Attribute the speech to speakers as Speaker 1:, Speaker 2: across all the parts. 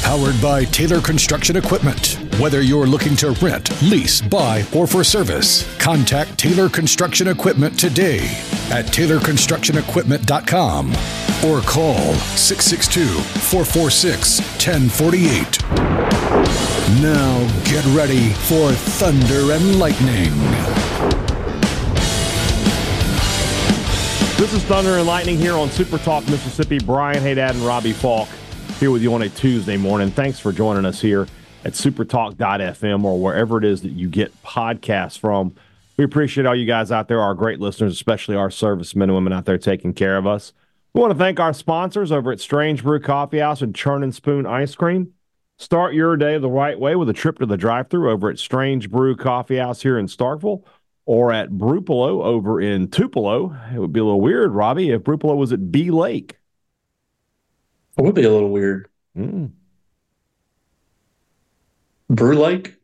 Speaker 1: Powered by Taylor Construction Equipment. Whether you're looking to rent, lease, buy, or for service, contact Taylor Construction Equipment today at TaylorConstructionEquipment.com or call 662 446 1048. Now get ready for Thunder and Lightning.
Speaker 2: This is Thunder and Lightning here on Super Talk Mississippi. Brian Hadad and Robbie Faulk here with you on a Tuesday morning. Thanks for joining us here at supertalk.fm or wherever it is that you get podcasts from. We appreciate all you guys out there, our great listeners, especially our servicemen and women out there taking care of us. We want to thank our sponsors over at Strange Brew Coffee House and Churn and Spoon Ice Cream. Start your day the right way with a trip to the drive through over at Strange Brew Coffee House here in Starkville or at Brupolo over in Tupelo. It would be a little weird, Robbie, if Brupolo was at B Lake.
Speaker 3: It would be a little weird.
Speaker 2: Mm.
Speaker 3: Brew Lake?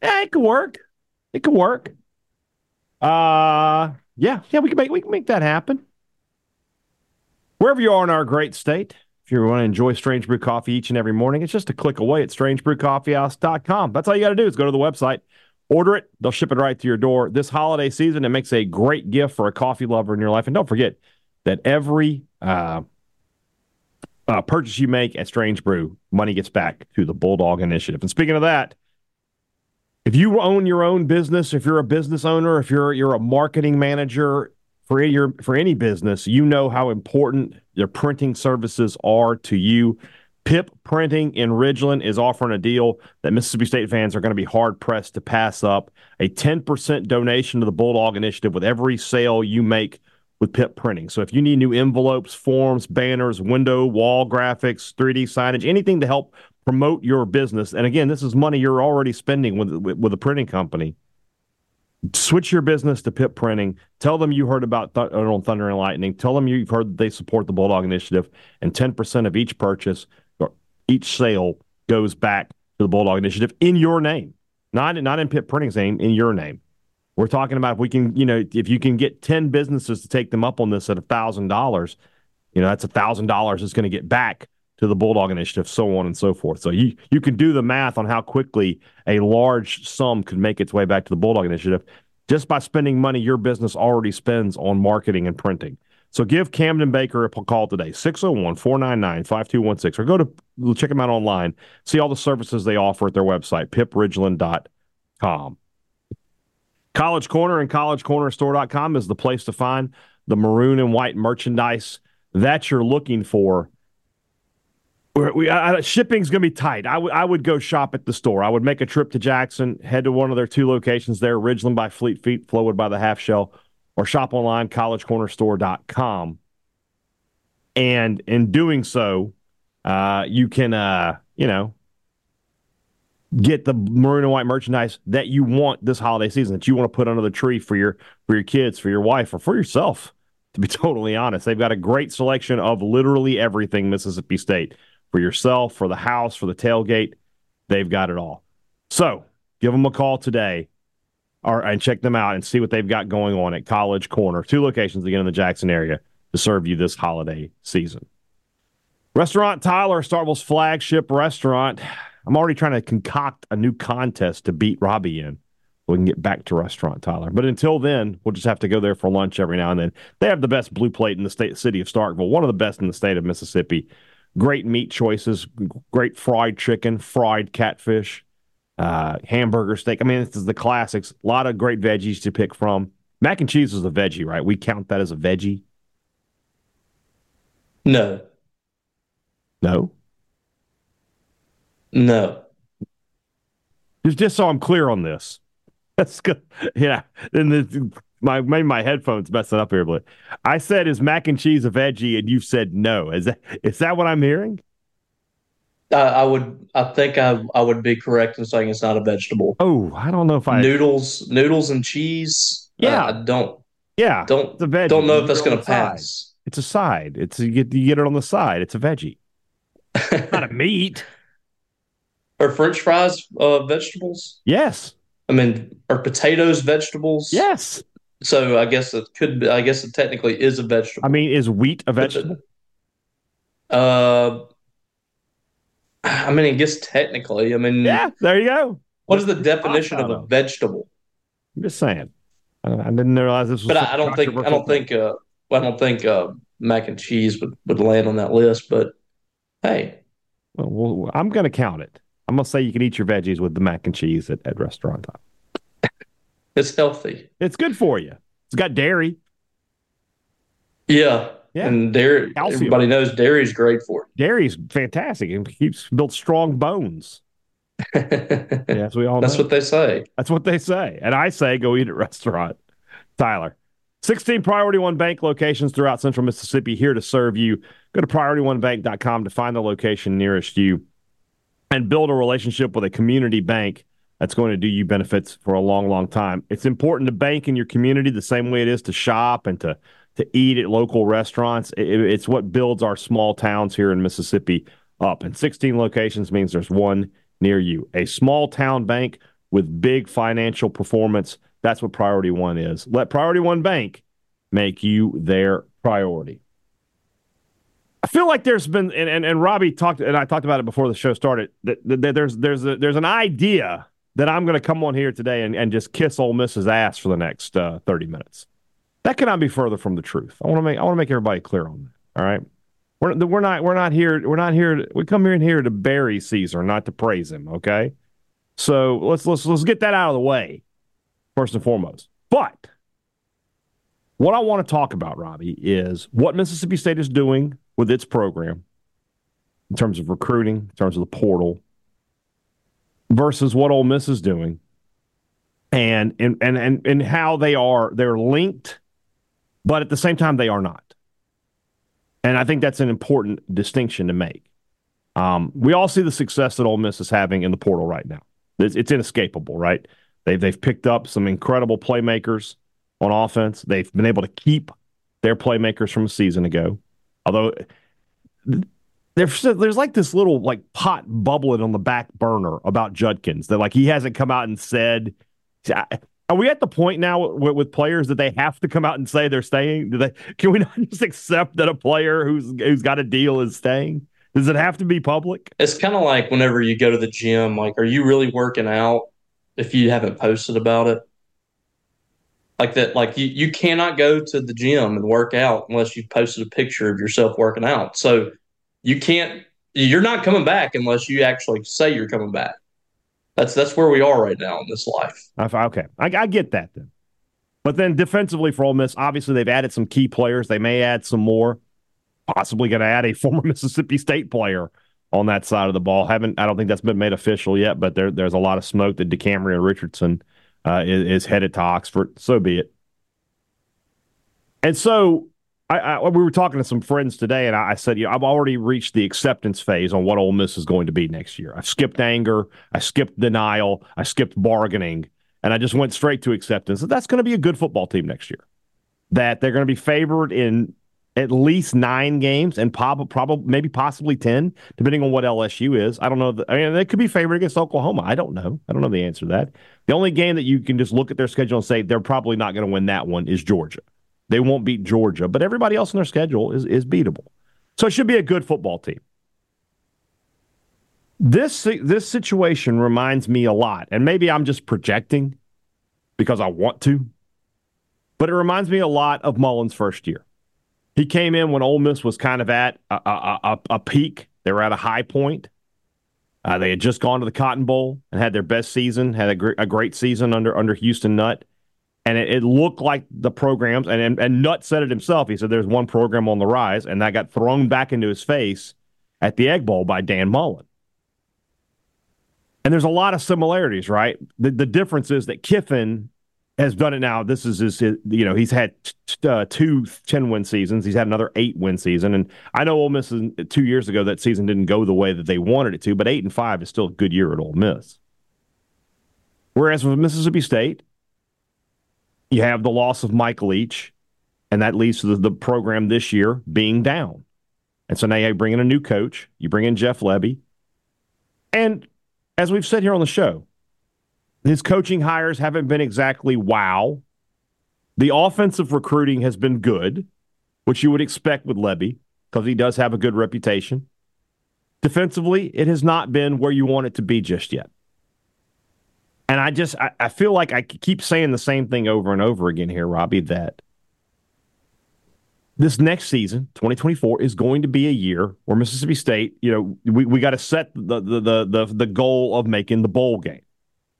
Speaker 2: Yeah, it could work. It could work. Uh yeah, yeah, we can make we can make that happen. Wherever you are in our great state, if you want to enjoy Strange Brew Coffee each and every morning, it's just a click away at strangebrewcoffeehouse.com. That's all you got to do is go to the website, order it, they'll ship it right to your door. This holiday season, it makes a great gift for a coffee lover in your life. And don't forget that every uh, uh, purchase you make at Strange Brew, money gets back to the Bulldog Initiative. And speaking of that, if you own your own business, if you're a business owner, if you're you're a marketing manager for your for any business, you know how important their printing services are to you. Pip Printing in Ridgeland is offering a deal that Mississippi State fans are going to be hard pressed to pass up. A 10% donation to the Bulldog Initiative with every sale you make with Pip Printing. So if you need new envelopes, forms, banners, window, wall graphics, 3D signage, anything to help promote your business, and again, this is money you're already spending with with, a printing company. Switch your business to Pip Printing. Tell them you heard about Th- on Thunder and Lightning. Tell them you've heard that they support the Bulldog Initiative, and 10% of each purchase or each sale goes back to the Bulldog Initiative in your name, not not in Pip Printing's name, in your name. We're talking about if we can, you know, if you can get 10 businesses to take them up on this at $1,000, you know, that's $1,000 that's going to get back to the Bulldog Initiative, so on and so forth. So you, you can do the math on how quickly a large sum could make its way back to the Bulldog Initiative just by spending money your business already spends on marketing and printing. So give Camden Baker a call today, 601 499 5216, or go to check them out online. See all the services they offer at their website, pipridgeland.com. College Corner and collegecornerstore.com is the place to find the maroon and white merchandise that you're looking for. We, shipping's going to be tight. I, w- I would go shop at the store. I would make a trip to Jackson, head to one of their two locations there, Ridgeland by Fleet Feet, Flowood by the Half Shell, or shop online, collegecornerstore.com. And in doing so, uh, you can, uh, you know, get the maroon and white merchandise that you want this holiday season that you want to put under the tree for your for your kids for your wife or for yourself to be totally honest. They've got a great selection of literally everything mississippi state. For yourself for the house for the tailgate they've got it all. So give them a call today or and check them out and see what they've got going on at college corner. Two locations again in the jackson area to serve you this holiday season. Restaurant tyler starkville's flagship restaurant I'm already trying to concoct a new contest to beat Robbie in. So we can get back to restaurant Tyler. But until then, we'll just have to go there for lunch every now and then. They have the best blue plate in the state city of Starkville, one of the best in the state of Mississippi. Great meat choices, great fried chicken, fried catfish, uh, hamburger steak. I mean, this is the classics. A lot of great veggies to pick from. Mac and cheese is a veggie, right? We count that as a veggie.
Speaker 3: No.
Speaker 2: No.
Speaker 3: No.
Speaker 2: Just, just so I'm clear on this. That's good. Yeah. And the, my maybe my headphones messing up here, but I said is mac and cheese a veggie, and you said no. Is that is that what I'm hearing?
Speaker 3: I, I would. I think I I would be correct in saying it's not a vegetable.
Speaker 2: Oh, I don't know if I
Speaker 3: noodles noodles and cheese.
Speaker 2: Uh, yeah.
Speaker 3: I, I don't
Speaker 2: Yeah,
Speaker 3: don't
Speaker 2: the veggie.
Speaker 3: don't know if that's
Speaker 2: get it on
Speaker 3: going to
Speaker 2: the side.
Speaker 3: pass.
Speaker 2: It's a side. It's you get you get it on the side. It's a veggie, not a meat.
Speaker 3: Are French fries uh, vegetables?
Speaker 2: Yes,
Speaker 3: I mean, are potatoes vegetables?
Speaker 2: yes.
Speaker 3: So I guess it could be. I guess it technically is a vegetable.
Speaker 2: I mean, is wheat a vegetable?
Speaker 3: Uh, I mean, I guess technically. I mean,
Speaker 2: Yeah, there you go.
Speaker 3: What is the definition of a vegetable?
Speaker 2: I'm just saying. I, didn't realize this was.
Speaker 3: But I, don't think I don't think uh, I don't think uh, mac and cheese would, would land on that list. But hey,
Speaker 2: Well, well, I'm going to count it. I'm to say you can eat your veggies with the mac and cheese at, at restaurant time.
Speaker 3: it's healthy.
Speaker 2: It's good for you. It's got dairy.
Speaker 3: Yeah.
Speaker 2: Yeah.
Speaker 3: And dairy,
Speaker 2: Calcium.
Speaker 3: everybody knows dairy's great for it.
Speaker 2: Dairy's fantastic. It keeps builds strong bones. Yes, we all
Speaker 3: That's
Speaker 2: know.
Speaker 3: what they say.
Speaker 2: That's what they say. And I say go eat at restaurant. Tyler. 16 Priority One Bank locations throughout central Mississippi here to serve you. Go to PriorityOneBank.com to find the location nearest you and build a relationship with a community bank that's going to do you benefits for a long, long time. It's important to bank in your community the same way it is to shop and to, to eat at local restaurants. It- it's what builds our small towns here in Mississippi up. And 16 locations means there's one near you. A small town bank with big financial performance. That's what Priority One is. Let Priority One Bank make you their priority. I feel like there's been, and, and, and Robbie talked, and I talked about it before the show started, that, that there's there's a, there's an idea that I'm going to come on here today and, and just kiss Ole Miss's ass for the next uh, 30 minutes. That cannot be further from the truth. I want to make I want to make everybody clear on that. All right, we're we're not we're not here we're not here to, we come here in here to bury Caesar, not to praise him. Okay, so let's let's let's get that out of the way first and foremost. But what I want to talk about, Robbie, is what Mississippi State is doing with its program in terms of recruiting, in terms of the portal, versus what Ole Miss is doing, and and and and, and how they are they're linked, but at the same time they are not. And I think that's an important distinction to make. Um, we all see the success that Ole Miss is having in the portal right now. It's, it's inescapable, right? They've they've picked up some incredible playmakers on offense. They've been able to keep their playmakers from a season ago. Although there's there's like this little like pot bubbling on the back burner about Judkins that like he hasn't come out and said. Are we at the point now with, with players that they have to come out and say they're staying? Do they? Can we not just accept that a player who's who's got a deal is staying? Does it have to be public?
Speaker 3: It's kind of like whenever you go to the gym, like, are you really working out if you haven't posted about it? Like that, like you, you cannot go to the gym and work out unless you've posted a picture of yourself working out. So you can't, you're not coming back unless you actually say you're coming back. That's that's where we are right now in this life.
Speaker 2: Okay, I, I get that then. But then defensively for Ole Miss, obviously they've added some key players. They may add some more. Possibly going to add a former Mississippi State player on that side of the ball. Haven't I don't think that's been made official yet, but there there's a lot of smoke that DeCamerion Richardson uh, is, is headed to Oxford. So be it. And so I, I we were talking to some friends today, and I, I said, you know, I've already reached the acceptance phase on what Ole Miss is going to be next year. I've skipped anger, I skipped denial, I skipped bargaining, and I just went straight to acceptance. That that's going to be a good football team next year. That they're going to be favored in at least nine games and probably, probably maybe possibly ten, depending on what LSU is. I don't know. The, I mean, they could be favored against Oklahoma. I don't know. I don't know the answer to that. The only game that you can just look at their schedule and say they're probably not going to win that one is Georgia. They won't beat Georgia, but everybody else in their schedule is is beatable. So it should be a good football team. This this situation reminds me a lot, and maybe I'm just projecting because I want to, but it reminds me a lot of Mullen's first year. He came in when Ole Miss was kind of at a, a, a, a peak. They were at a high point. Uh, they had just gone to the Cotton Bowl and had their best season, had a, gr- a great season under under Houston Nutt and it, it, looked like the programs and, and and Nutt said it himself. He said there's one program on the rise, and that got thrown back into his face at the Egg Bowl by Dan Mullen. And there's a lot of similarities, right? The the difference is that Kiffin has done it now. This is his, you know, he's had uh, two 10 win seasons. He's had another eight win season. And I know Ole Miss is, two years ago that season didn't go the way that they wanted it to, but eight and five is still a good year at Ole Miss. Whereas with Mississippi State, You have the loss of Mike Leach, and that leads to the, the program this year being down. And so now you bring in a new coach, you bring in Jeff Lebby. And as we've said here on the show, his coaching hires haven't been exactly wow. The offensive recruiting has been good, which you would expect with Lebby because he does have a good reputation. Defensively, it has not been where you want it to be just yet. And I just I, I feel like I keep saying the same thing over and over again here, Robbie, that this next season, 2024, is going to be a year where Mississippi State, you know, we, we got to set the, the the the the goal of making the bowl game.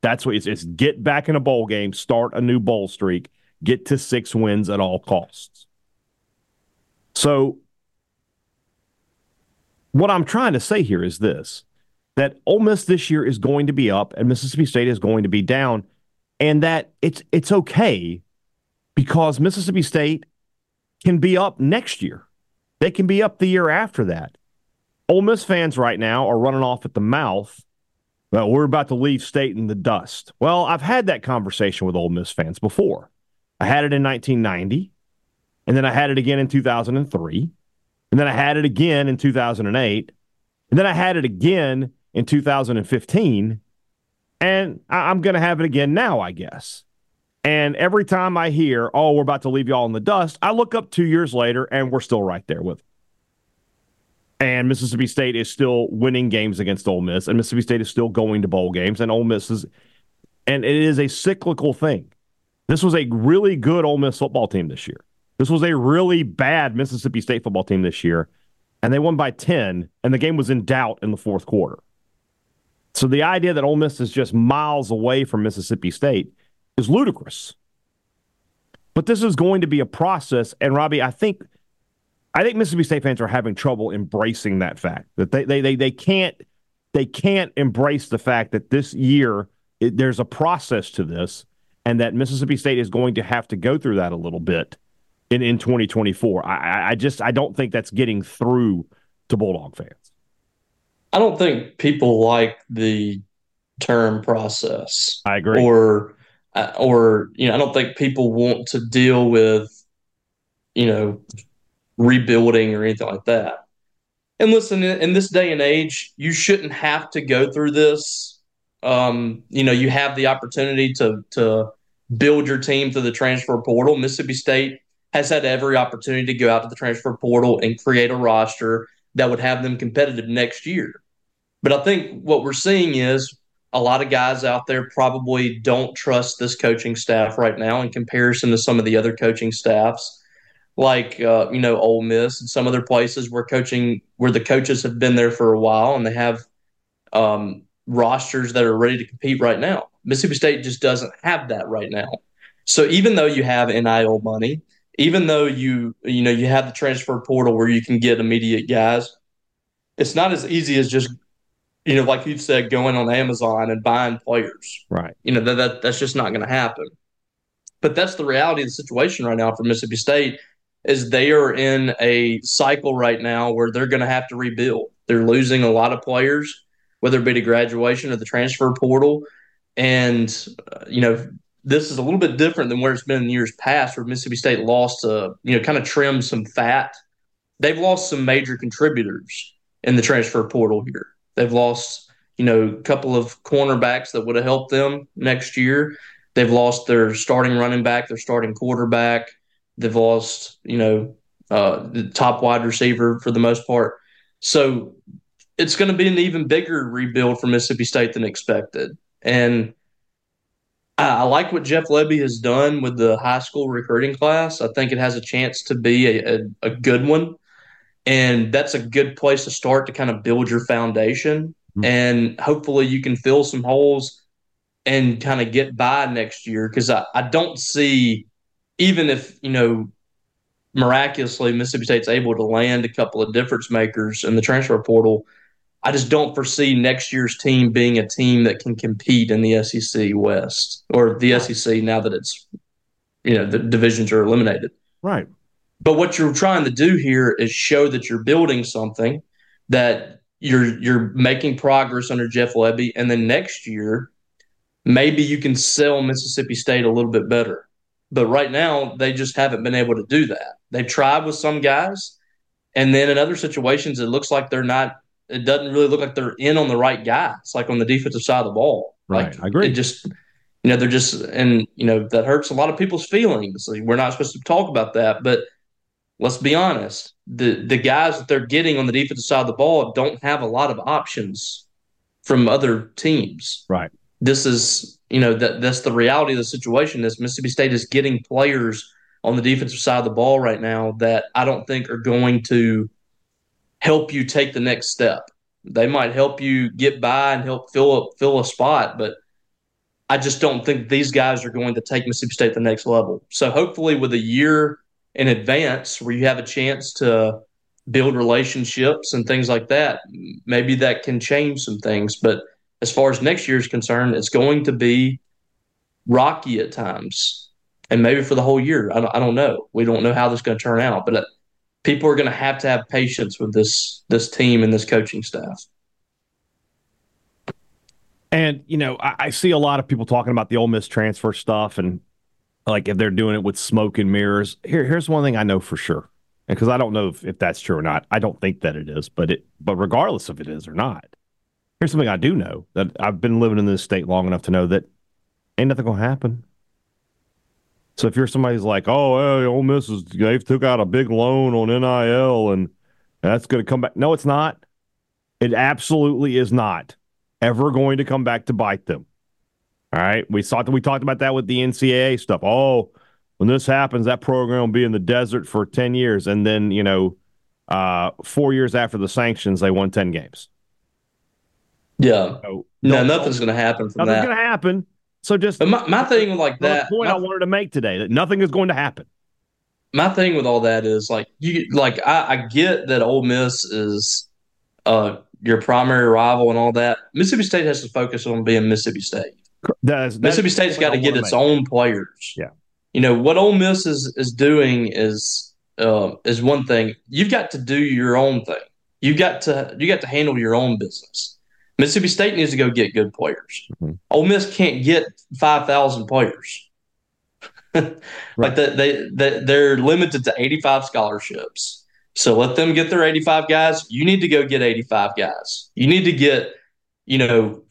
Speaker 2: That's what it's, it's get back in a bowl game, start a new bowl streak, get to six wins at all costs. So what I'm trying to say here is this that Ole Miss this year is going to be up and Mississippi State is going to be down, and that it's it's okay because Mississippi State can be up next year. They can be up the year after that. Ole Miss fans right now are running off at the mouth. Well, we're about to leave state in the dust. Well, I've had that conversation with Ole Miss fans before. I had it in 1990, and then I had it again in 2003, and then I had it again in 2008, and then I had it again in 2015, and I'm going to have it again now, I guess. And every time I hear, oh, we're about to leave y'all in the dust, I look up two years later and we're still right there with them. And Mississippi State is still winning games against Ole Miss, and Mississippi State is still going to bowl games, and Ole Miss is, and it is a cyclical thing. This was a really good Ole Miss football team this year. This was a really bad Mississippi State football team this year, and they won by 10, and the game was in doubt in the fourth quarter. So the idea that Ole Miss is just miles away from Mississippi State is ludicrous. But this is going to be a process, and Robbie, I think I think Mississippi State fans are having trouble embracing that fact that they they they, they can't they can't embrace the fact that this year it, there's a process to this, and that Mississippi State is going to have to go through that a little bit in in 2024. I, I just I don't think that's getting through to Bulldog fans.
Speaker 3: I don't think people like the term process.
Speaker 2: I agree.
Speaker 3: Or or you know, I don't think people want to deal with you know rebuilding or anything like that. And listen, in, this day and age, you shouldn't have to go through this. Um, you know, you have the opportunity to to build your team through the transfer portal. Mississippi State has had every opportunity to go out to the transfer portal and create a roster that would have them competitive next year. But I think what we're seeing is a lot of guys out there probably don't trust this coaching staff right now in comparison to some of the other coaching staffs, like uh, you know Ole Miss and some other places where coaching where the coaches have been there for a while and they have um, rosters that are ready to compete right now. Mississippi State just doesn't have that right now. So even though you have NIL money, even though you you know you have the transfer portal where you can get immediate guys, it's not as easy as just you know, like you said, going on Amazon and buying players.
Speaker 2: Right.
Speaker 3: You know, that, that that's just not going to happen. But that's the reality of the situation right now for Mississippi State is they are in a cycle right now where they're going to have to rebuild. They're losing a lot of players, whether it be to graduation or the transfer portal. And, uh, you know, this is a little bit different than where it's been in years past, where Mississippi State lost, uh, you know, kind of trimmed some fat. They've lost some major contributors in the transfer portal here. They've lost, you know, a couple of cornerbacks that would have helped them next year. They've lost their starting running back, their starting quarterback. They've lost, you know, uh, the top wide receiver for the most part. So it's going to be an even bigger rebuild for Mississippi State than expected. And I, I like what Jeff Lebby has done with the high school recruiting class. I think it has a chance to be a, a, a good one and that's a good place to start to kind of build your foundation mm-hmm. and hopefully you can fill some holes and kind of get by next year because I, I don't see even if you know miraculously mississippi state's able to land a couple of difference makers in the transfer portal i just don't foresee next year's team being a team that can compete in the sec west or the sec now that it's you know the divisions are eliminated.
Speaker 2: Right.
Speaker 3: But what you're trying to do here is show that you're building something that you're you're making progress under Jeff Lebby, and then next year maybe you can sell Mississippi State a little bit better. But right now, they just haven't been able to do that. They've tried with some guys, and then in other situations, it looks like they're not. It doesn't really look like they're in on the right guys, like on the defensive side of the ball.
Speaker 2: Right,
Speaker 3: like,
Speaker 2: I agree.
Speaker 3: It just, you know, they're just, and you know, that hurts a lot of people's feelings. Like, we're not supposed to talk about that, but let's be honest. The the guys that they're getting on the defensive side of the ball don't have a lot of options from other teams.
Speaker 2: Right.
Speaker 3: This is, you know, that that's the reality of the situation. Is Mississippi State is getting players on the defensive side of the ball right now that I don't think are going to help you take the next step. They might help you get by and help fill up fill a spot, but I just don't think these guys are going to take Mississippi State to the next level. So hopefully, with a year in advance where you have a chance to build relationships and things like that, maybe that can change some things. But as far as next year is concerned, it's going to be rocky at times, and maybe for the whole year. I don't, I don't know. We don't know how this is going to turn out, but uh, people are going to have to have patience with this this team and this coaching staff.
Speaker 2: And you know, I, I, see a lot of people talking about the Ole Miss transfer stuff, and like if they're doing it with smoke and mirrors. Here, here's one thing I know for sure, and because I don't know if, if that's true or not, I don't think that it is. But it, but regardless if it is or not, here's something I do know that I've been living in this state long enough to know that ain't nothing gonna happen. So if you're somebody who's like, oh, hey, Ole Miss is they've took out a big loan on NIL and that's to come back. No, it's not. It absolutely is not ever going to come back to bite them. All right, we thought we talked about that with the NCAA stuff. Oh, when this happens, that program will be in the desert for ten years, and then you know, uh, four years after the sanctions, they won ten games.
Speaker 3: Yeah, so, no, nothing's going to happen from
Speaker 2: nothing's
Speaker 3: that.
Speaker 2: going to happen. So just
Speaker 3: but my, my thing like that
Speaker 2: point
Speaker 3: my,
Speaker 2: I wanted to make today that nothing is going to happen.
Speaker 3: My thing with all that is like you like I, I get that Ole Miss is uh your primary rival and all that. Mississippi State has to focus on being Mississippi State.
Speaker 2: That is, that
Speaker 3: Mississippi State's got to get its make. own players.
Speaker 2: Yeah.
Speaker 3: You know what Ole Miss is is doing is uh, is one thing. You've got to do your own thing. You've got to you got to handle your own business. Mississippi State needs to go get good players. Mm-hmm. Ole Miss can't get five thousand players. right. Like the, they, they they're limited to eighty five scholarships. So let them get their eighty five guys. You need to go get eighty five guys. You need to get you know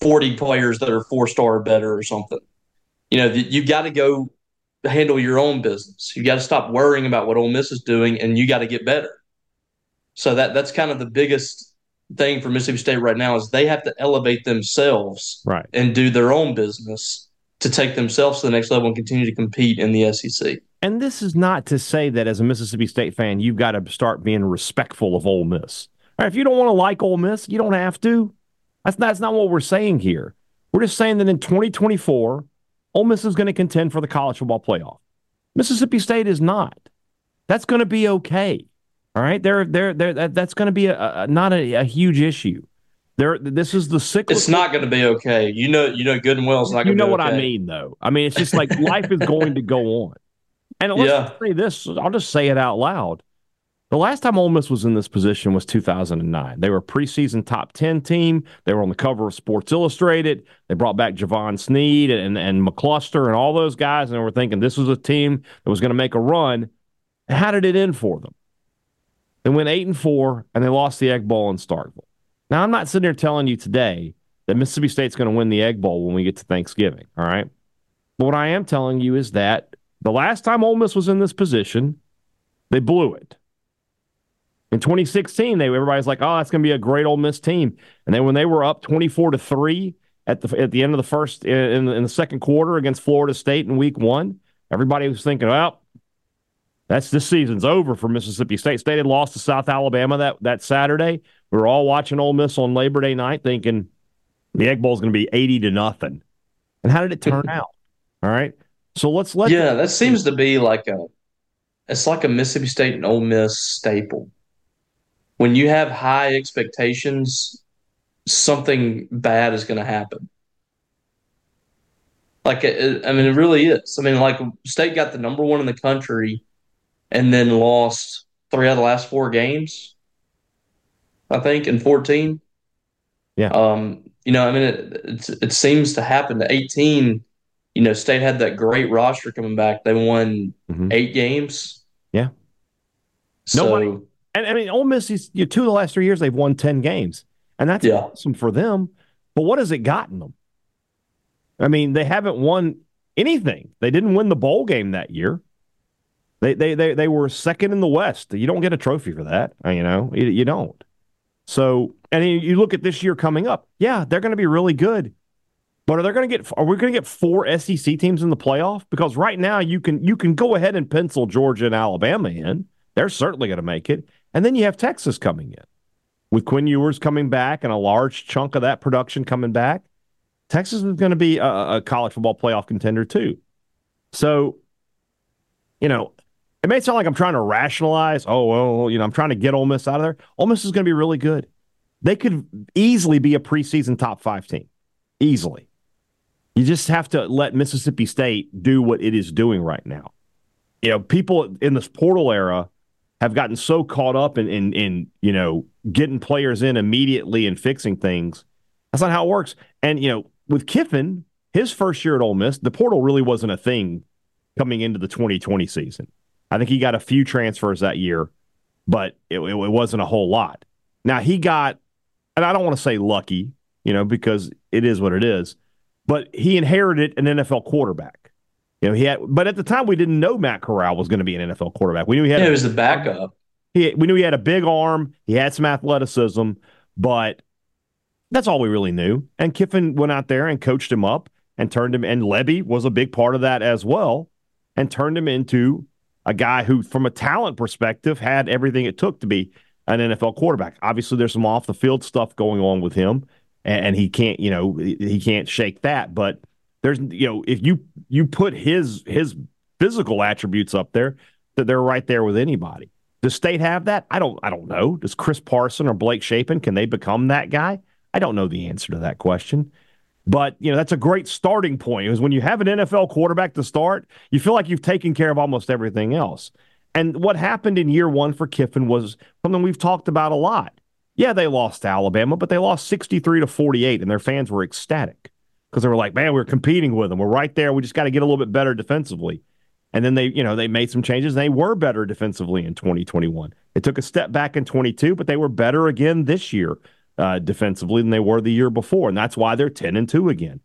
Speaker 3: forty players that are four star or better or something. You know you got to go handle your own business. You got to stop worrying about what Ole Miss is doing, and you got to get better. So that that's kind of the biggest thing for Mississippi State right now is they have to elevate themselves
Speaker 2: right.
Speaker 3: and do their own business to take themselves to the next level and continue to compete in the SEC.
Speaker 2: And this is not to say that as a Mississippi State fan, you've got to start being respectful of Ole Miss. Right, if you don't want to like Ole Miss, you don't have to. That's not, that's not what we're saying here. We're just saying that in 2024, Ole Miss is going to contend for the college football playoff. Mississippi State is not. That's going to be okay. All right, they're they're, they're that, that's going to be a, a not a, a, huge issue. There, this is the cyclical.
Speaker 3: It's not going to be okay. You know, you know, good and well. It's not.
Speaker 2: You know
Speaker 3: what
Speaker 2: okay. I mean, though. I mean, it's just like life is going to go on. And let's yeah. say this. I'll just say it out loud. The last time Ole Miss was in this position was 2009. They were a preseason top 10 team. They were on the cover of Sports Illustrated. They brought back Jevan Snead and, and McCluster and all those guys, and we're thinking this was a team that was going to make a run. How did it end for them? They went eight and four, and they lost the Egg Bowl in Starkville. Now, I'm not sitting here telling you today that Mississippi State's going to win the Egg Bowl when we get to Thanksgiving. All right. But what I am telling you is that the last time Ole Miss was in this position, they blew it. In 2016, they everybody's like, "Oh, that's going to be a great Ole Miss team." And then when they were up 24 to three at the at the end of the first in, in the second quarter against Florida State in Week One, everybody was thinking, "Well, that's this season's over for Mississippi State. State had lost to South Alabama that, that Saturday. We were all watching Ole Miss on Labor Day night thinking the Egg Bowl is going to be 80 to nothing. And how did it turn out? All right. So let's let
Speaker 3: Yeah, that seems to be like a it's like a Mississippi State and Ole Miss staple. When you have high expectations, something bad is going to happen. Like, it, I mean, it really is. I mean, like, State got the number one in the country and then lost three out of the last four games, I think, in 14.
Speaker 2: Yeah.
Speaker 3: Um, you know, I mean, it, it, it seems to happen to 18. you know, State had that great roster coming back. They won mm-hmm. eight games.
Speaker 2: Yeah.
Speaker 3: So,
Speaker 2: Nobody, and I mean, Ole Miss, is, you know, two of the last three years, they've won 10 games. And that's yeah. awesome for them. But what has it gotten them? I mean, they haven't won anything. They didn't win the bowl game that year. They they they, they were second in the West. You don't get a trophy for that. Uh, you know, you, you don't. So, and you look at this year coming up. Yeah, they're going to be really good. But are they going to get? Are we going to get four SEC teams in the playoff? Because right now you can you can go ahead and pencil Georgia and Alabama in. They're certainly going to make it, and then you have Texas coming in with Quinn Ewers coming back and a large chunk of that production coming back. Texas is going to be a, a college football playoff contender too. So, you know, it may sound like I'm trying to rationalize. Oh well, you know, I'm trying to get Ole Miss out of there. Ole Miss is going to be really good. They could easily be a preseason top five team, easily. You just have to let Mississippi State do what it is doing right now. You know, people in this portal era have gotten so caught up in, in, in you know getting players in immediately and fixing things. That's not how it works. And you know, with Kiffin, his first year at Ole Miss, the portal really wasn't a thing coming into the 2020 season. I think he got a few transfers that year, but it, it, it wasn't a whole lot. Now he got, and I don't want to say lucky, you know, because it is what it is but he inherited an NFL quarterback. You know, he had, but at the time we didn't know Matt Corral was going to be an NFL quarterback. We knew he had.
Speaker 3: Yeah, it was the backup.
Speaker 2: He, we knew he had a big arm. He had some athleticism, but that's all we really knew. And Kiffin went out there and coached him up and turned him. And Lebby was a big part of that as well, and turned him into a guy who, from a talent perspective, had everything it took to be an NFL quarterback. Obviously, there's some off the field stuff going on with him and, he can't, you know, he can't shake that. But there's, you know, if you you put his his physical attributes up there, that they're right there with anybody. Does State have that? I don't. I don't know. Does Chris Parson or Blake Shapen can they become that guy? I don't know the answer to that question. But you know that's a great starting point. Is when you have an NFL quarterback to start, you feel like you've taken care of almost everything else. And what happened in year one for Kiffin was something we've talked about a lot. Yeah, they lost to Alabama, but they lost 63 to 48, and their fans were ecstatic because they were like, man, we're competing with them. We're right there. We just got to get a little bit better defensively. And then they, you know, they made some changes. They were better defensively in 2021. They took a step back in 22, but they were better again this year uh, defensively than they were the year before, and that's why they're 10 and two again.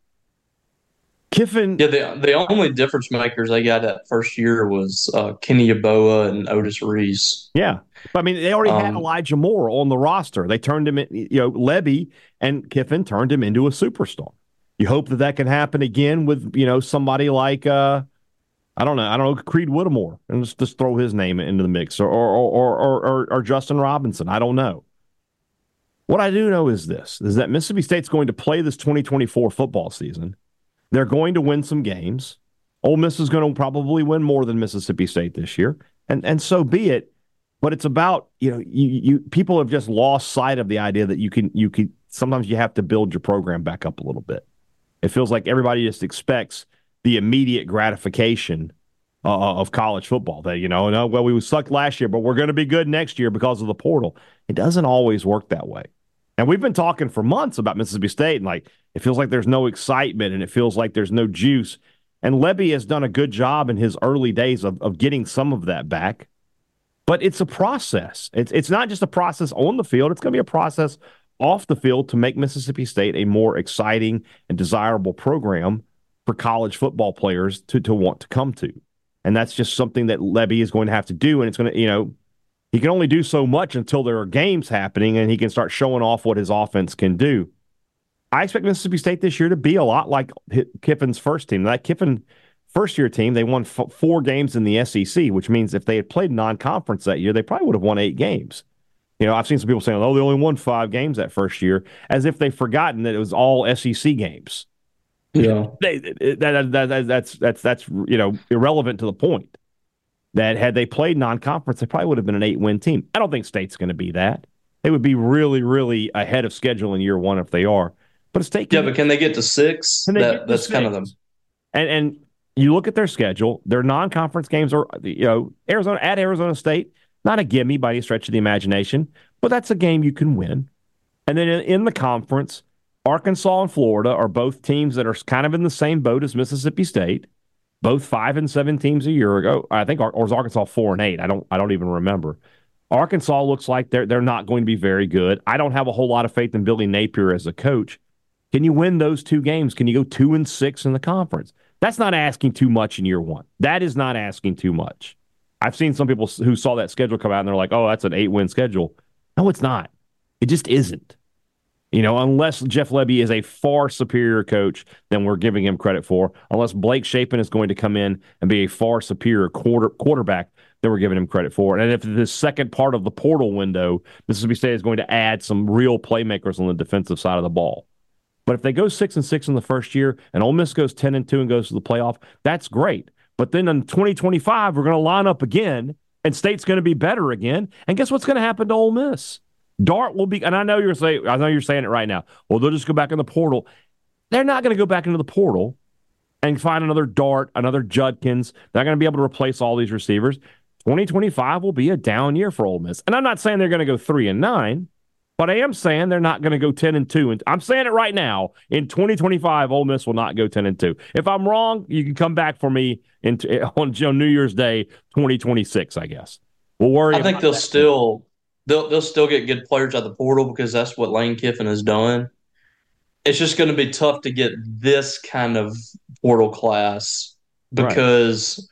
Speaker 2: Kiffin.
Speaker 3: Yeah, the the only difference makers they got that first year was uh, Kenny Yeboah and Otis Reese.
Speaker 2: Yeah, but I mean they already um, had Elijah Moore on the roster. They turned him, in, you know, Lebby and Kiffin turned him into a superstar. You hope that that can happen again with you know somebody like uh, I don't know, I don't know Creed Whittemore, and just just throw his name into the mix, or or or or, or, or Justin Robinson. I don't know. What I do know is this: is that Mississippi State's going to play this 2024 football season they're going to win some games. Ole Miss is going to probably win more than Mississippi State this year, and and so be it. But it's about you know you, you people have just lost sight of the idea that you can you can sometimes you have to build your program back up a little bit. It feels like everybody just expects the immediate gratification uh, uh of college football. That you know, no, well we sucked last year, but we're going to be good next year because of the portal. It doesn't always work that way. And we've been talking for months about Mississippi State, and like it feels like there's no excitement and it feels like there's no juice. And Lebby has done a good job in his early days of, of getting some of that back. But it's a process. It's it's not just a process on the field, it's going to be a process off the field to make Mississippi State a more exciting and desirable program for college football players to, to want to come to. And that's just something that Lebby is going to have to do. And it's going to, you know, he can only do so much until there are games happening and he can start showing off what his offense can do. I expect Mississippi State this year to be a lot like Kiffin's first team. That Kiffin first year team, they won f- four games in the SEC, which means if they had played non conference that year, they probably would have won eight games. You know, I've seen some people saying, oh, they only won five games that first year, as if they've forgotten that it was all SEC games.
Speaker 3: Yeah.
Speaker 2: they, that, that, that, that's, that's, that's, you know, irrelevant to the point that had they played non-conference, they probably would have been an eight-win team. I don't think State's going to be that. They would be really, really ahead of schedule in year one if they are. But State,
Speaker 3: yeah, but can they get to six? That, that's six? kind of them.
Speaker 2: And and you look at their schedule; their non-conference games are you know Arizona at Arizona State, not a gimme by any stretch of the imagination, but that's a game you can win. And then in, in the conference Arkansas and Florida are both teams that are kind of in the same boat as Mississippi State. Both five and seven teams a year ago. I think, or was Arkansas four and eight? I don't. I don't even remember. Arkansas looks like they're they're not going to be very good. I don't have a whole lot of faith in Billy Napier as a coach. Can you win those two games? Can you go two and six in the conference? That's not asking too much in year one. That is not asking too much. I've seen some people who saw that schedule come out and they're like, "Oh, that's an eight win schedule." No, it's not. It just isn't. You know, unless Jeff Lebby is a far superior coach than we're giving him credit for, unless Blake Shapen is going to come in and be a far superior quarter, quarterback than we're giving him credit for. And if the second part of the portal window, Mississippi State is going to add some real playmakers on the defensive side of the ball. But if they go six and six in the first year and Ole Miss goes ten and two and goes to the playoff, that's great. But then in 2025, we're going to line up again, and State's going to be better again. And guess what's going to happen to Ole Miss? Dart will be, and I know you're saying, I know you're saying it right now. Well, they'll just go back in the portal. They're not going to go back into the portal and find another Dart, another Judkins. They're not going to be able to replace all these receivers. 2025 will be a down year for Ole Miss, and I'm not saying they're going to go three and nine, but I am saying they're not going to go 10 and two. And I'm saying it right now. In 2025, Ole Miss will not go 10 and two. If I'm wrong, you can come back for me in, on New Year's Day, 2026. I guess we'll worry.
Speaker 3: I think they'll still they'll they'll still get good players out the portal because that's what Lane Kiffin has done. It's just going to be tough to get this kind of portal class because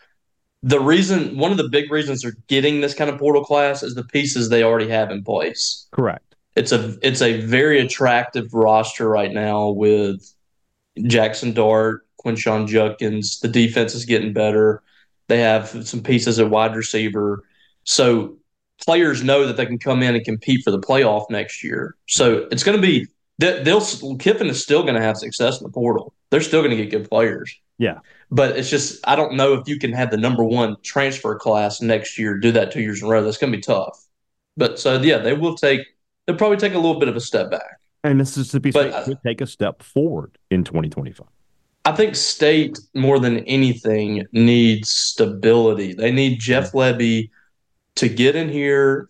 Speaker 3: right. the reason one of the big reasons they're getting this kind of portal class is the pieces they already have in place.
Speaker 2: Correct.
Speaker 3: It's a it's a very attractive roster right now with Jaxson Dart, Quinshon Judkins. The defense is getting better. They have some pieces at wide receiver. So players know that they can come in and compete for the playoff next year. So it's going to be that they'll Kiffin is still going to have success in the portal. They're still going to get good players.
Speaker 2: Yeah,
Speaker 3: but it's just I don't know if you can have the number one transfer class next year do that two years in a row. That's going to be tough. But so yeah, they will take they'll probably take a little bit of a step back.
Speaker 2: And Mississippi State but, could take a step forward in 2025.
Speaker 3: I think State more than anything needs stability. They need Jeff Lebby to get in here,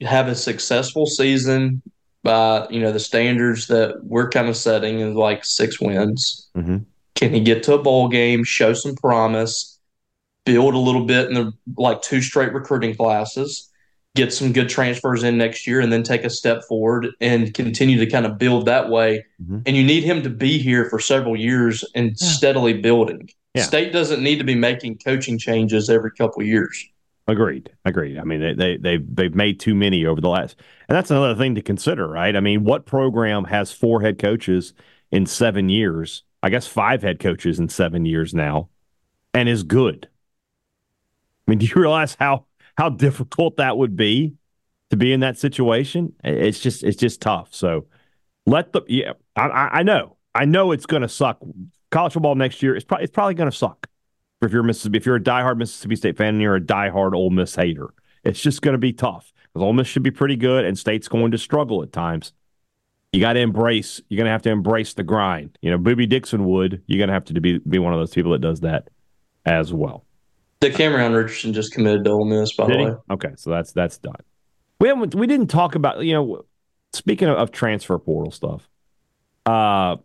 Speaker 3: have a successful season by you know the standards that we're kind of setting is like six wins. Mm-hmm. Can he get to a bowl game, show some promise, build a little bit in the like two straight recruiting classes, get some good transfers in next year, and then take a step forward and continue to kind of build that way. Mm-hmm. And you need him to be here for several years and yeah. steadily building. Yeah. State doesn't need to be making coaching changes every couple years.
Speaker 2: Agreed. Agreed. I mean, they, they they've they've made too many over the last, and that's another thing to consider, right? I mean, what program has four head coaches in seven years? I guess five head coaches in seven years now, and is good. I mean, do you realize how how difficult that would be to be in that situation? It's just it's just tough. So let the yeah, I, I know I know it's going to suck. College football next year is probably it's probably going to suck if you're Mississippi, if you're a diehard Mississippi State fan and you're a diehard Ole Miss hater, it's just going to be tough because Ole Miss should be pretty good and State's going to struggle at times. You got to embrace. You're going to have to embrace the grind. You know, Boobie Dixon would. You're going to have to be be one of those people that does that as well.
Speaker 3: DeCamerion Richardson just committed to Ole Miss, by Did the way. He?
Speaker 2: Okay, so that's that's done. We haven't. We didn't talk about you know. Speaking of, of transfer portal stuff, uh,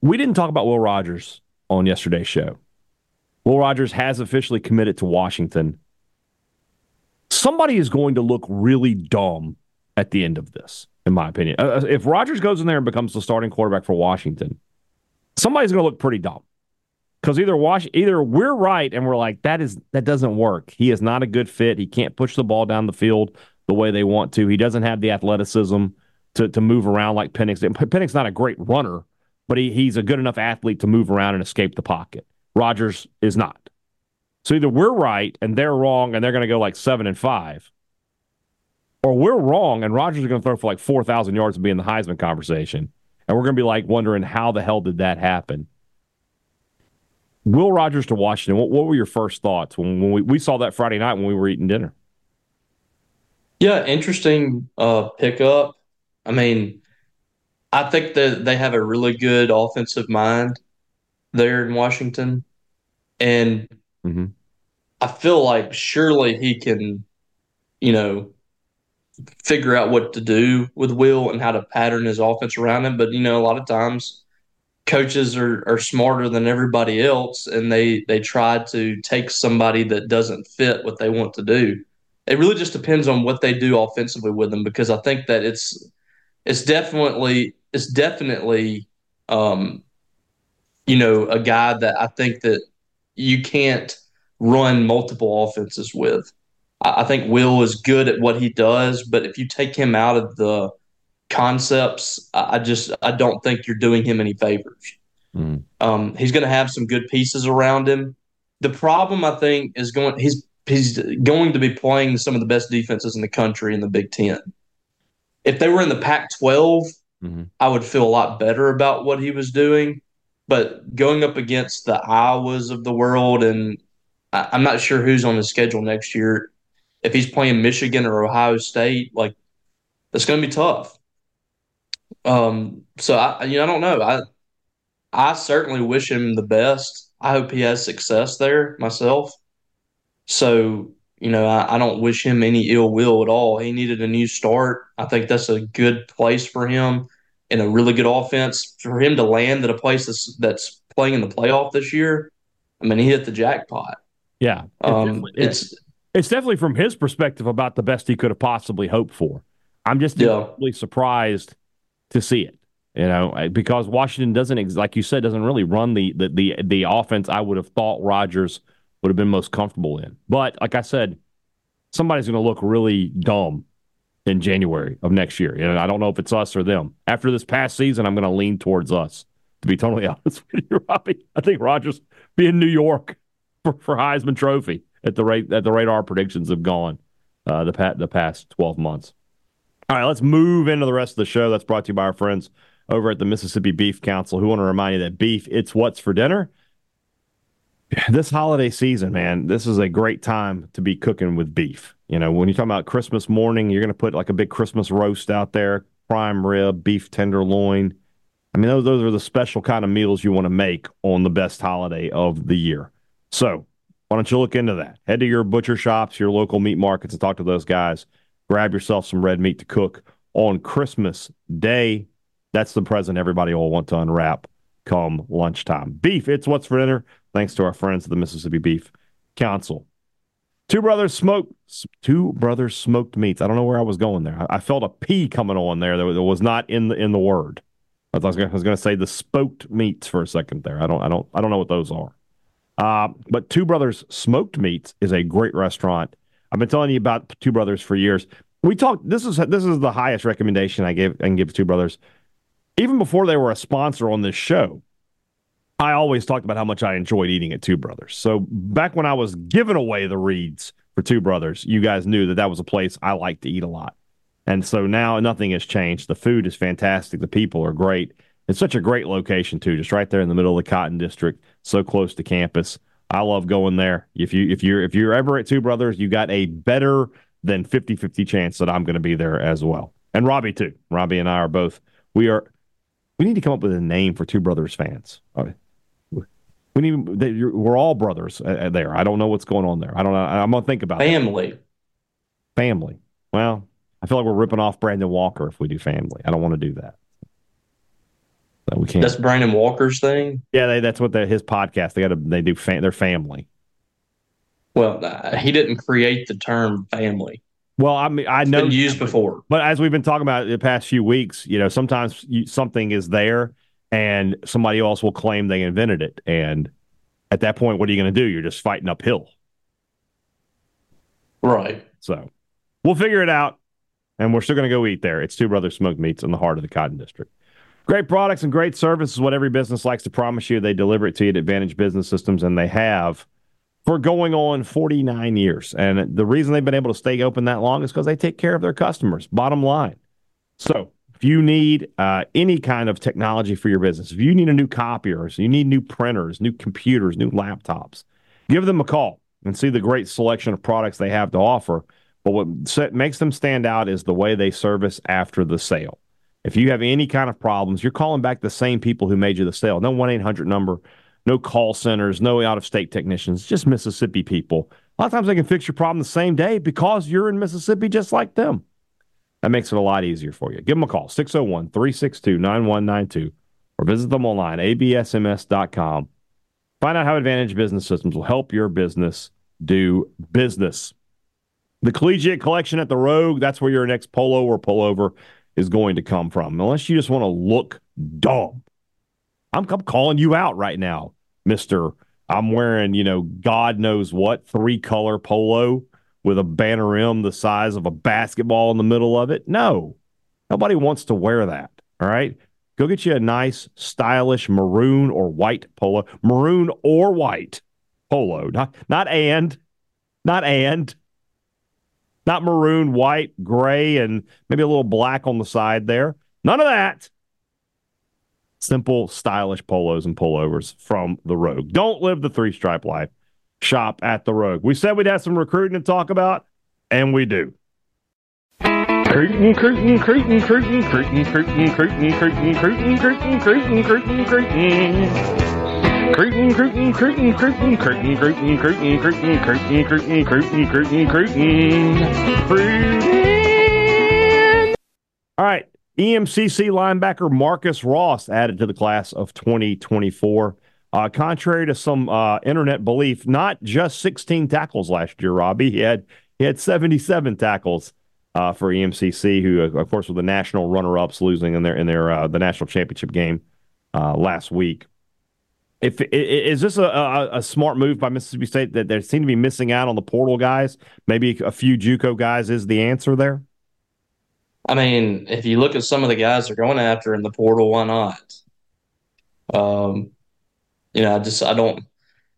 Speaker 2: we didn't talk about Will Rogers on yesterday's show. Will Rogers has officially committed to Washington. Somebody is going to look really dumb at the end of this, in my opinion. Uh, uh if Rogers goes in there and becomes the starting quarterback for Washington, somebody's going to look pretty dumb. Because either Wash, either we're right and we're like that is that doesn't work. He is not a good fit. He can't push the ball down the field the way they want to. He doesn't have the athleticism to to move around like Penix. Penix not a great runner, but he, he's a good enough athlete to move around and escape the pocket. Rogers is not. So either we're right and they're wrong and they're going to go like seven and five, or we're wrong and Rogers is going to throw for like 4,000 yards and be in the Heisman conversation. And we're going to be like wondering how the hell did that happen? Will Rogers to Washington, what, what were your first thoughts when, when we, we saw that Friday night when we were eating dinner?
Speaker 3: Yeah, interesting uh, pickup. I mean, I think that they have a really good offensive mind there in Washington. And mm-hmm. I feel like surely he can, you know, figure out what to do with Will and how to pattern his offense around him. But you know, a lot of times coaches are, are smarter than everybody else and they they try to take somebody that doesn't fit what they want to do. It really just depends on what they do offensively with them because I think that it's it's definitely it's definitely um, you know a guy that I think that you can't run multiple offenses with. I, I think Will is good at what he does, but if you take him out of the concepts, I, I just I don't think you're doing him any favors. Mm. Um, he's going to have some good pieces around him. The problem I think is going he's he's going to be playing some of the best defenses in the country in the Big Ten. If they were in the Pac 12, mm-hmm. I would feel a lot better about what he was doing. But going up against the Iowas of the world, and I'm not sure who's on the schedule next year. If he's playing Michigan or Ohio State, like it's going to be tough. Um, so I, you know, I don't know. I, I certainly wish him the best. I hope he has success there myself. So, you know, I, I don't wish him any ill will at all. He needed a new start. I think that's a good place for him in a really good offense. For him to land at a place that's, that's playing in the playoff this year, I mean, he hit the jackpot.
Speaker 2: Yeah. Um, it's, it's definitely from his perspective about the best he could have possibly hoped for. I'm just yeah. surprised to see it. You know, because Washington doesn't, like you said, doesn't really run the the the, the offense I would have thought Rogers – would have been most comfortable in. But like I said, somebody's going to look really dumb in January of next year. And I don't know if it's us or them. After this past season, I'm going to lean towards us. To be totally honest with you, Robbie, I think Rogers be in New York for, for Heisman Trophy at the rate that the radar predictions have gone uh, the pa- the past 12 months. All right, let's move into the rest of the show. That's brought to you by our friends over at the Mississippi Beef Council, who want to remind you that beef, it's what's for dinner this holiday season, man, this is a great time to be cooking with beef. You know, when you're talking about Christmas morning, you're going to put like a big Christmas roast out there, prime rib, beef tenderloin. I mean, those, those are the special kind of meals you want to make on the best holiday of the year. So, why don't you look into that? Head to your butcher shops, your local meat markets, and talk to those guys. Grab yourself some red meat to cook on Christmas Day. That's the present everybody will want to unwrap come lunchtime. Beef, it's what's for dinner thanks to our friends at the Mississippi Beef Council. Two brothers smoked two brothers smoked meats. I don't know where I was going there. I, felt a P coming on there that was not in the in the word. I was going to say the smoked meats for a second there. I don't I don't I don't know what those are. Uh, but Two Brothers Smoked Meats is a great restaurant. I've been telling you about Two Brothers for years. We talked. This is this is the highest recommendation I give I can give Two Brothers. Even before they were a sponsor on this show, I always talked about how much I enjoyed eating at Two Brothers. So back when I was giving away the reads for Two Brothers, you guys knew that that was a place I liked to eat a lot. And so now nothing has changed. The food is fantastic. The people are great. It's such a great location too, just right there in the middle of the Cotton District, so close to campus. I love going there. If you if you're if you're ever at Two Brothers, you got a better than 50-50 chance that I'm going to be there as well. And Robbie too. Robbie and I are both we are we need to come up with a name for Two Brothers fans. Oh, We need. They, we're all brothers uh, uh, there. I don't know what's going on there. I don't know. I'm gonna think about
Speaker 3: family.
Speaker 2: It. Family. Well, I feel like we're ripping off Brandon Walker if we do family. I don't want to do that.
Speaker 3: So we can't. That's Brandon Walker's thing.
Speaker 2: Yeah, they, that's what the, his podcast. They got to. They do. Fam, their family.
Speaker 3: Well, uh, he didn't create the term family.
Speaker 2: Well, I mean, I know
Speaker 3: used before,
Speaker 2: but as we've been talking about the past few weeks, you know, sometimes you, something is there and somebody else will claim they invented it. And at that point, what are you going to do? You're just fighting uphill.
Speaker 3: Right.
Speaker 2: So we'll figure it out. And we're still going to go eat there. It's Two Brothers Smoked Meats in the heart of the Cotton District. Great products and great service is what every business likes to promise you. They deliver it to you at Advantage Business Systems, and they have for going on 49 years. And the reason they've been able to stay open that long is because they take care of their customers, bottom line. So if you need uh, any kind of technology for your business, if you need a new copier, so you need new printers, new computers, new laptops, give them a call and see the great selection of products they have to offer. But what makes them stand out is the way they service after the sale. If you have any kind of problems, you're calling back the same people who made you the sale. No 1 800 number, no call centers, no out of state technicians, just Mississippi people. A lot of times they can fix your problem the same day because you're in Mississippi just like them. That makes it a lot easier for you. Give them a call, 601 362 9192, or visit them online, absms.com. Find out how Advantage Business Systems will help your business do business. The collegiate collection at the Rogue, that's where your next polo or pullover is going to come from. Unless you just want to look dumb. I'm, I'm calling you out right now, Mr. I'm wearing, you know, God knows what, three color polo with a banner rim the size of a basketball in the middle of it. No, nobody wants to wear that. All right. Go get you a nice, stylish maroon or white polo, maroon or white polo, not, not and, not and, not maroon, white, gray, and maybe a little black on the side there. None of that. Simple, stylish polos and pullovers from the Rogue. Don't live the three stripe life shop at the Rogue. We said we'd have some recruiting to talk about, and we do. Cruton, Cruton, Cruton, Cruton, Cruton, Cruton, Cruton, Cruton, Cruton, Cruton, Cruton, Cruton, Cruton. Cruton, Cruton, Cruton, Cruton, Cruton, Cruton, Cruton, Cruton, Cruton, Cruton, Cruton, Cruton, Cruton, Cruton. All right. EMCC linebacker Marcus Ross added to the class of 2024. Uh, contrary to some uh, internet belief, not just 16 tackles last year, Robbie. He had he had 77 tackles uh, for EMCC, who of course were the national runner-ups, losing in their in their uh, the national championship game uh, last week. If is this a, a, a, smart move by Mississippi State that they seem to be missing out on the portal guys? Maybe a few JUCO guys is the answer there.
Speaker 3: I mean, if you look at some of the guys they're going after in the portal, why not? Um, you know, I just I don't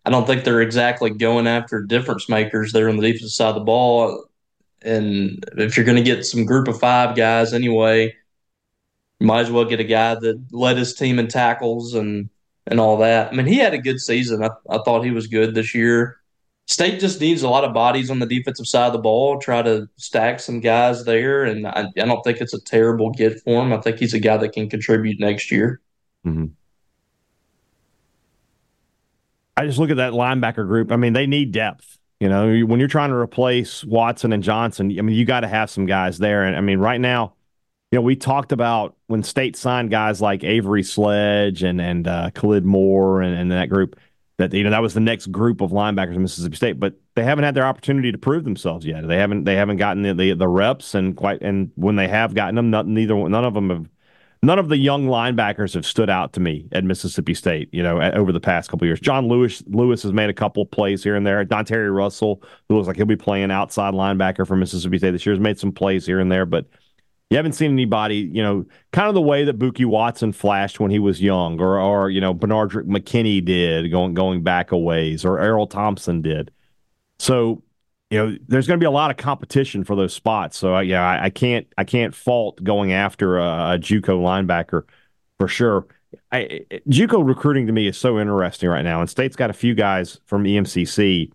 Speaker 3: I don't think they're exactly going after difference makers there on the defensive side of the ball. And if you're going to get some group of five guys anyway, you might as well get a guy that led his team in tackles and and all that. I mean, he had a good season. I, I thought he was good this year. State just needs a lot of bodies on the defensive side of the ball. Try to stack some guys there, and I, I don't think it's a terrible get for him. I think he's a guy that can contribute next year.
Speaker 2: Mm-hmm. I just look at that linebacker group. I mean, they need depth. You know, when you're trying to replace Watson and Johnson, I mean, you got to have some guys there. And I mean, right now, you know, we talked about when State signed guys like Avery Sledge and and uh, Khalid Moore and, and that group that you know that was the next group of linebackers in Mississippi State, but they haven't had their opportunity to prove themselves yet. They haven't they haven't gotten the, the, the reps and quite and when they have gotten them, neither none of them have none of the young linebackers have stood out to me at Mississippi State, you know, over the past couple years. John Lewis Lewis has made a couple plays here and there. Donterry Russell, who looks like he'll be playing outside linebacker for Mississippi State this year, has made some plays here and there, but you haven't seen anybody, you know, kind of the way that Bookie Watson flashed when he was young, or or you know, Benardrick McKinney did going going back a ways, or Erroll Thompson did. So you know, there's going to be a lot of competition for those spots. So uh, yeah, I, I, can't I can't fault going after a, a JUCO linebacker for sure. I, JUCO recruiting to me is so interesting right now, and State's got a few guys from EMCC,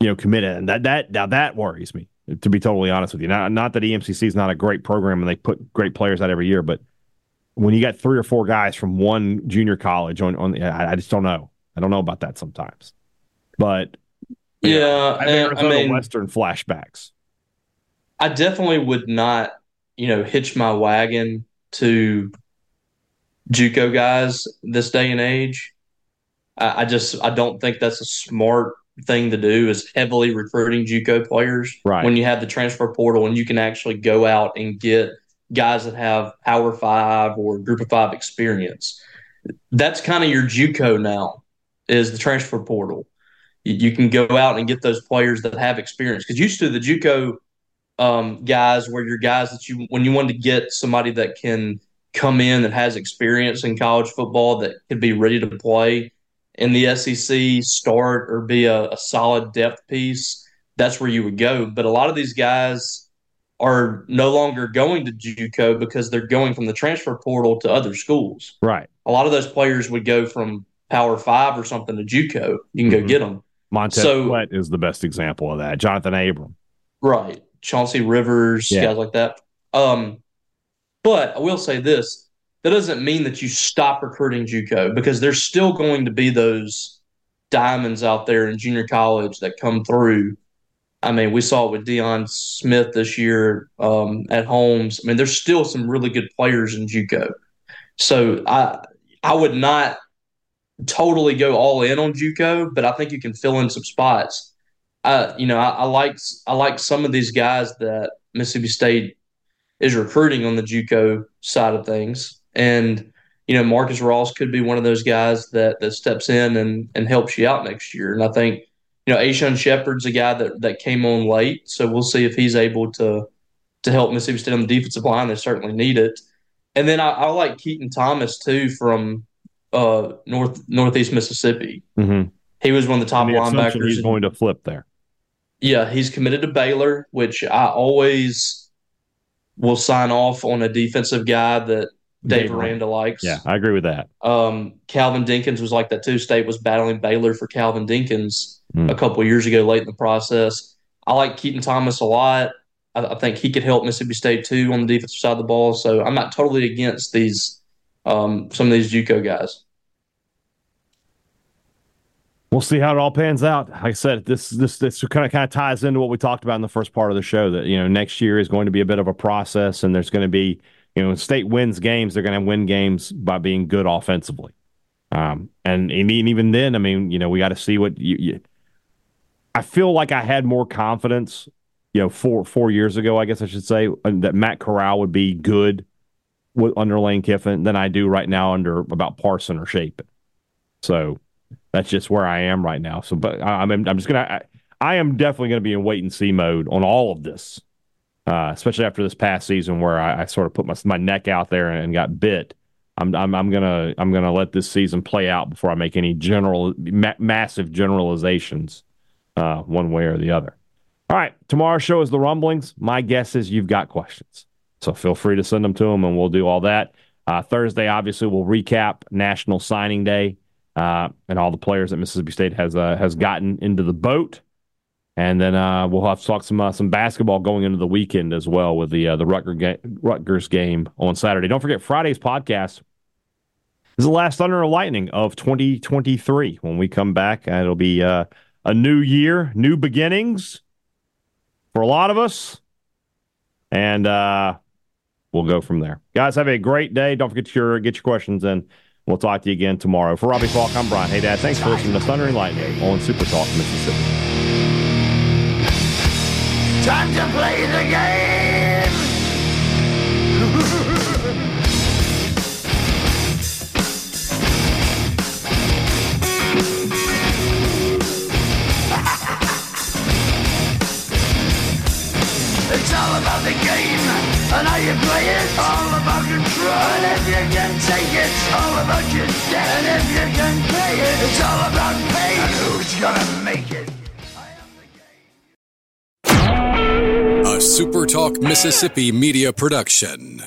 Speaker 2: you know, committed, and that that now that worries me to be totally honest with you. Not not that EMCC is not a great program and they put great players out every year, but when you got three or four guys from one junior college on on, I, I just don't know. I don't know about that sometimes, but
Speaker 3: yeah,
Speaker 2: I, I mean, Western flashbacks.
Speaker 3: I definitely would not, you know, hitch my wagon to JUCO guys this day and age. I, I just I don't think that's a smart thing to do is heavily recruiting JUCO players.
Speaker 2: Right.
Speaker 3: When you have the transfer portal and you can actually go out and get guys that have Power Five or Group of Five experience. That's kind of your JUCO now is the transfer portal you can go out and get those players that have experience. Because used to the JUCO um, guys were your guys that you when you wanted to get somebody that can come in that has experience in college football that could be ready to play in the SEC, start or be a, a solid depth piece. That's where you would go. But a lot of these guys are no longer going to JUCO because they're going from the transfer portal to other schools.
Speaker 2: Right.
Speaker 3: A lot of those players would go from Power Five or something to JUCO. You can go mm-hmm. get them.
Speaker 2: Montez so, Sweat is the best example of that. Johnathan Abram.
Speaker 3: Right. Chauncey Rivers, yeah. guys like that. Um, but I will say this that doesn't mean that you stop recruiting JUCO because there's still going to be those diamonds out there in junior college that come through I mean, we saw it with Deion Smith this year um, at Holmes. I mean, there's still some really good players in JUCO. So I I would not totally go all in on JUCO, but I think you can fill in some spots. Uh, you know, I, I like I like some of these guys that Mississippi State is recruiting on the JUCO side of things, and you know, Marcus Ross could be one of those guys that that steps in and and helps you out next year. And I think you know, A'Shawn Shepard's a guy that that came on late, so we'll see if he's able to to help Mississippi State on the defensive line. They certainly need it. And then I, I like Keaton Thomas too from uh, North Northeast Mississippi.
Speaker 2: Mm-hmm.
Speaker 3: He was one of the top
Speaker 2: the
Speaker 3: linebackers.
Speaker 2: He's going to flip there.
Speaker 3: Yeah, he's committed to Baylor, which I always will sign off on a defensive guy that Dave, Dave Aranda likes.
Speaker 2: Yeah, I agree with that.
Speaker 3: Um, Calvin Dinkins was like that too. State was battling Baylor for Calvin Dinkins mm. a couple years ago, late in the process. I like Keaton Thomas a lot. I, I, think he could help Mississippi State too on the defensive side of the ball. So I'm not totally against these um, some of these JUCO guys.
Speaker 2: We'll see how it all pans out. Like I said, this this this kind of kind of ties into what we talked about in the first part of the show. That you know next year is going to be a bit of a process, and there's going to be you know state wins games. They're going to win games by being good offensively. Um, and, and even then, I mean, you know, we got to see what you, you, I feel like I had more confidence, you know, four four years ago, I guess I should say, that Matt Corral would be good under Lane Kiffin than I do right now under about Parson or Shapen. So that's just where I am right now. So, but I, am I'm, just gonna I, I am definitely to be in wait and see mode on all of this, uh, especially after this past season where I, I, sort of put my my neck out there and got bit. I'm, I'm, I'm gonna I'm gonna let this season play out before I make any general ma- massive generalizations, uh, one way or the other. All right, tomorrow's show is the rumblings. My guess is you've got questions, so feel free to send them to them, and we'll do all that. Uh, Thursday, obviously, we'll recap National Signing Day uh, and all the players that Mississippi State has uh, has gotten into the boat. And then uh, we'll have to talk some uh, some basketball going into the weekend as well with the uh, the Rutger ga- Rutgers game on Saturday. Don't forget Friday's podcast is the last Thunder or Lightning of 2023. When we come back, it'll be a new year, new beginnings for a lot of us, and uh, we'll go from there. Guys, have a great day. Don't forget your get your questions in. We'll talk to you again tomorrow. For Robbie Faulk, I'm Brian Hadad, thanks for listening to Thunder and Lightning on Super Talk Mississippi. Time to play the game! It's all about the game and you. All about control. And if you can take it, all about your debt. And if you can play it, it's all about. And who's gonna make it?
Speaker 1: A SuperTalk Mississippi media production.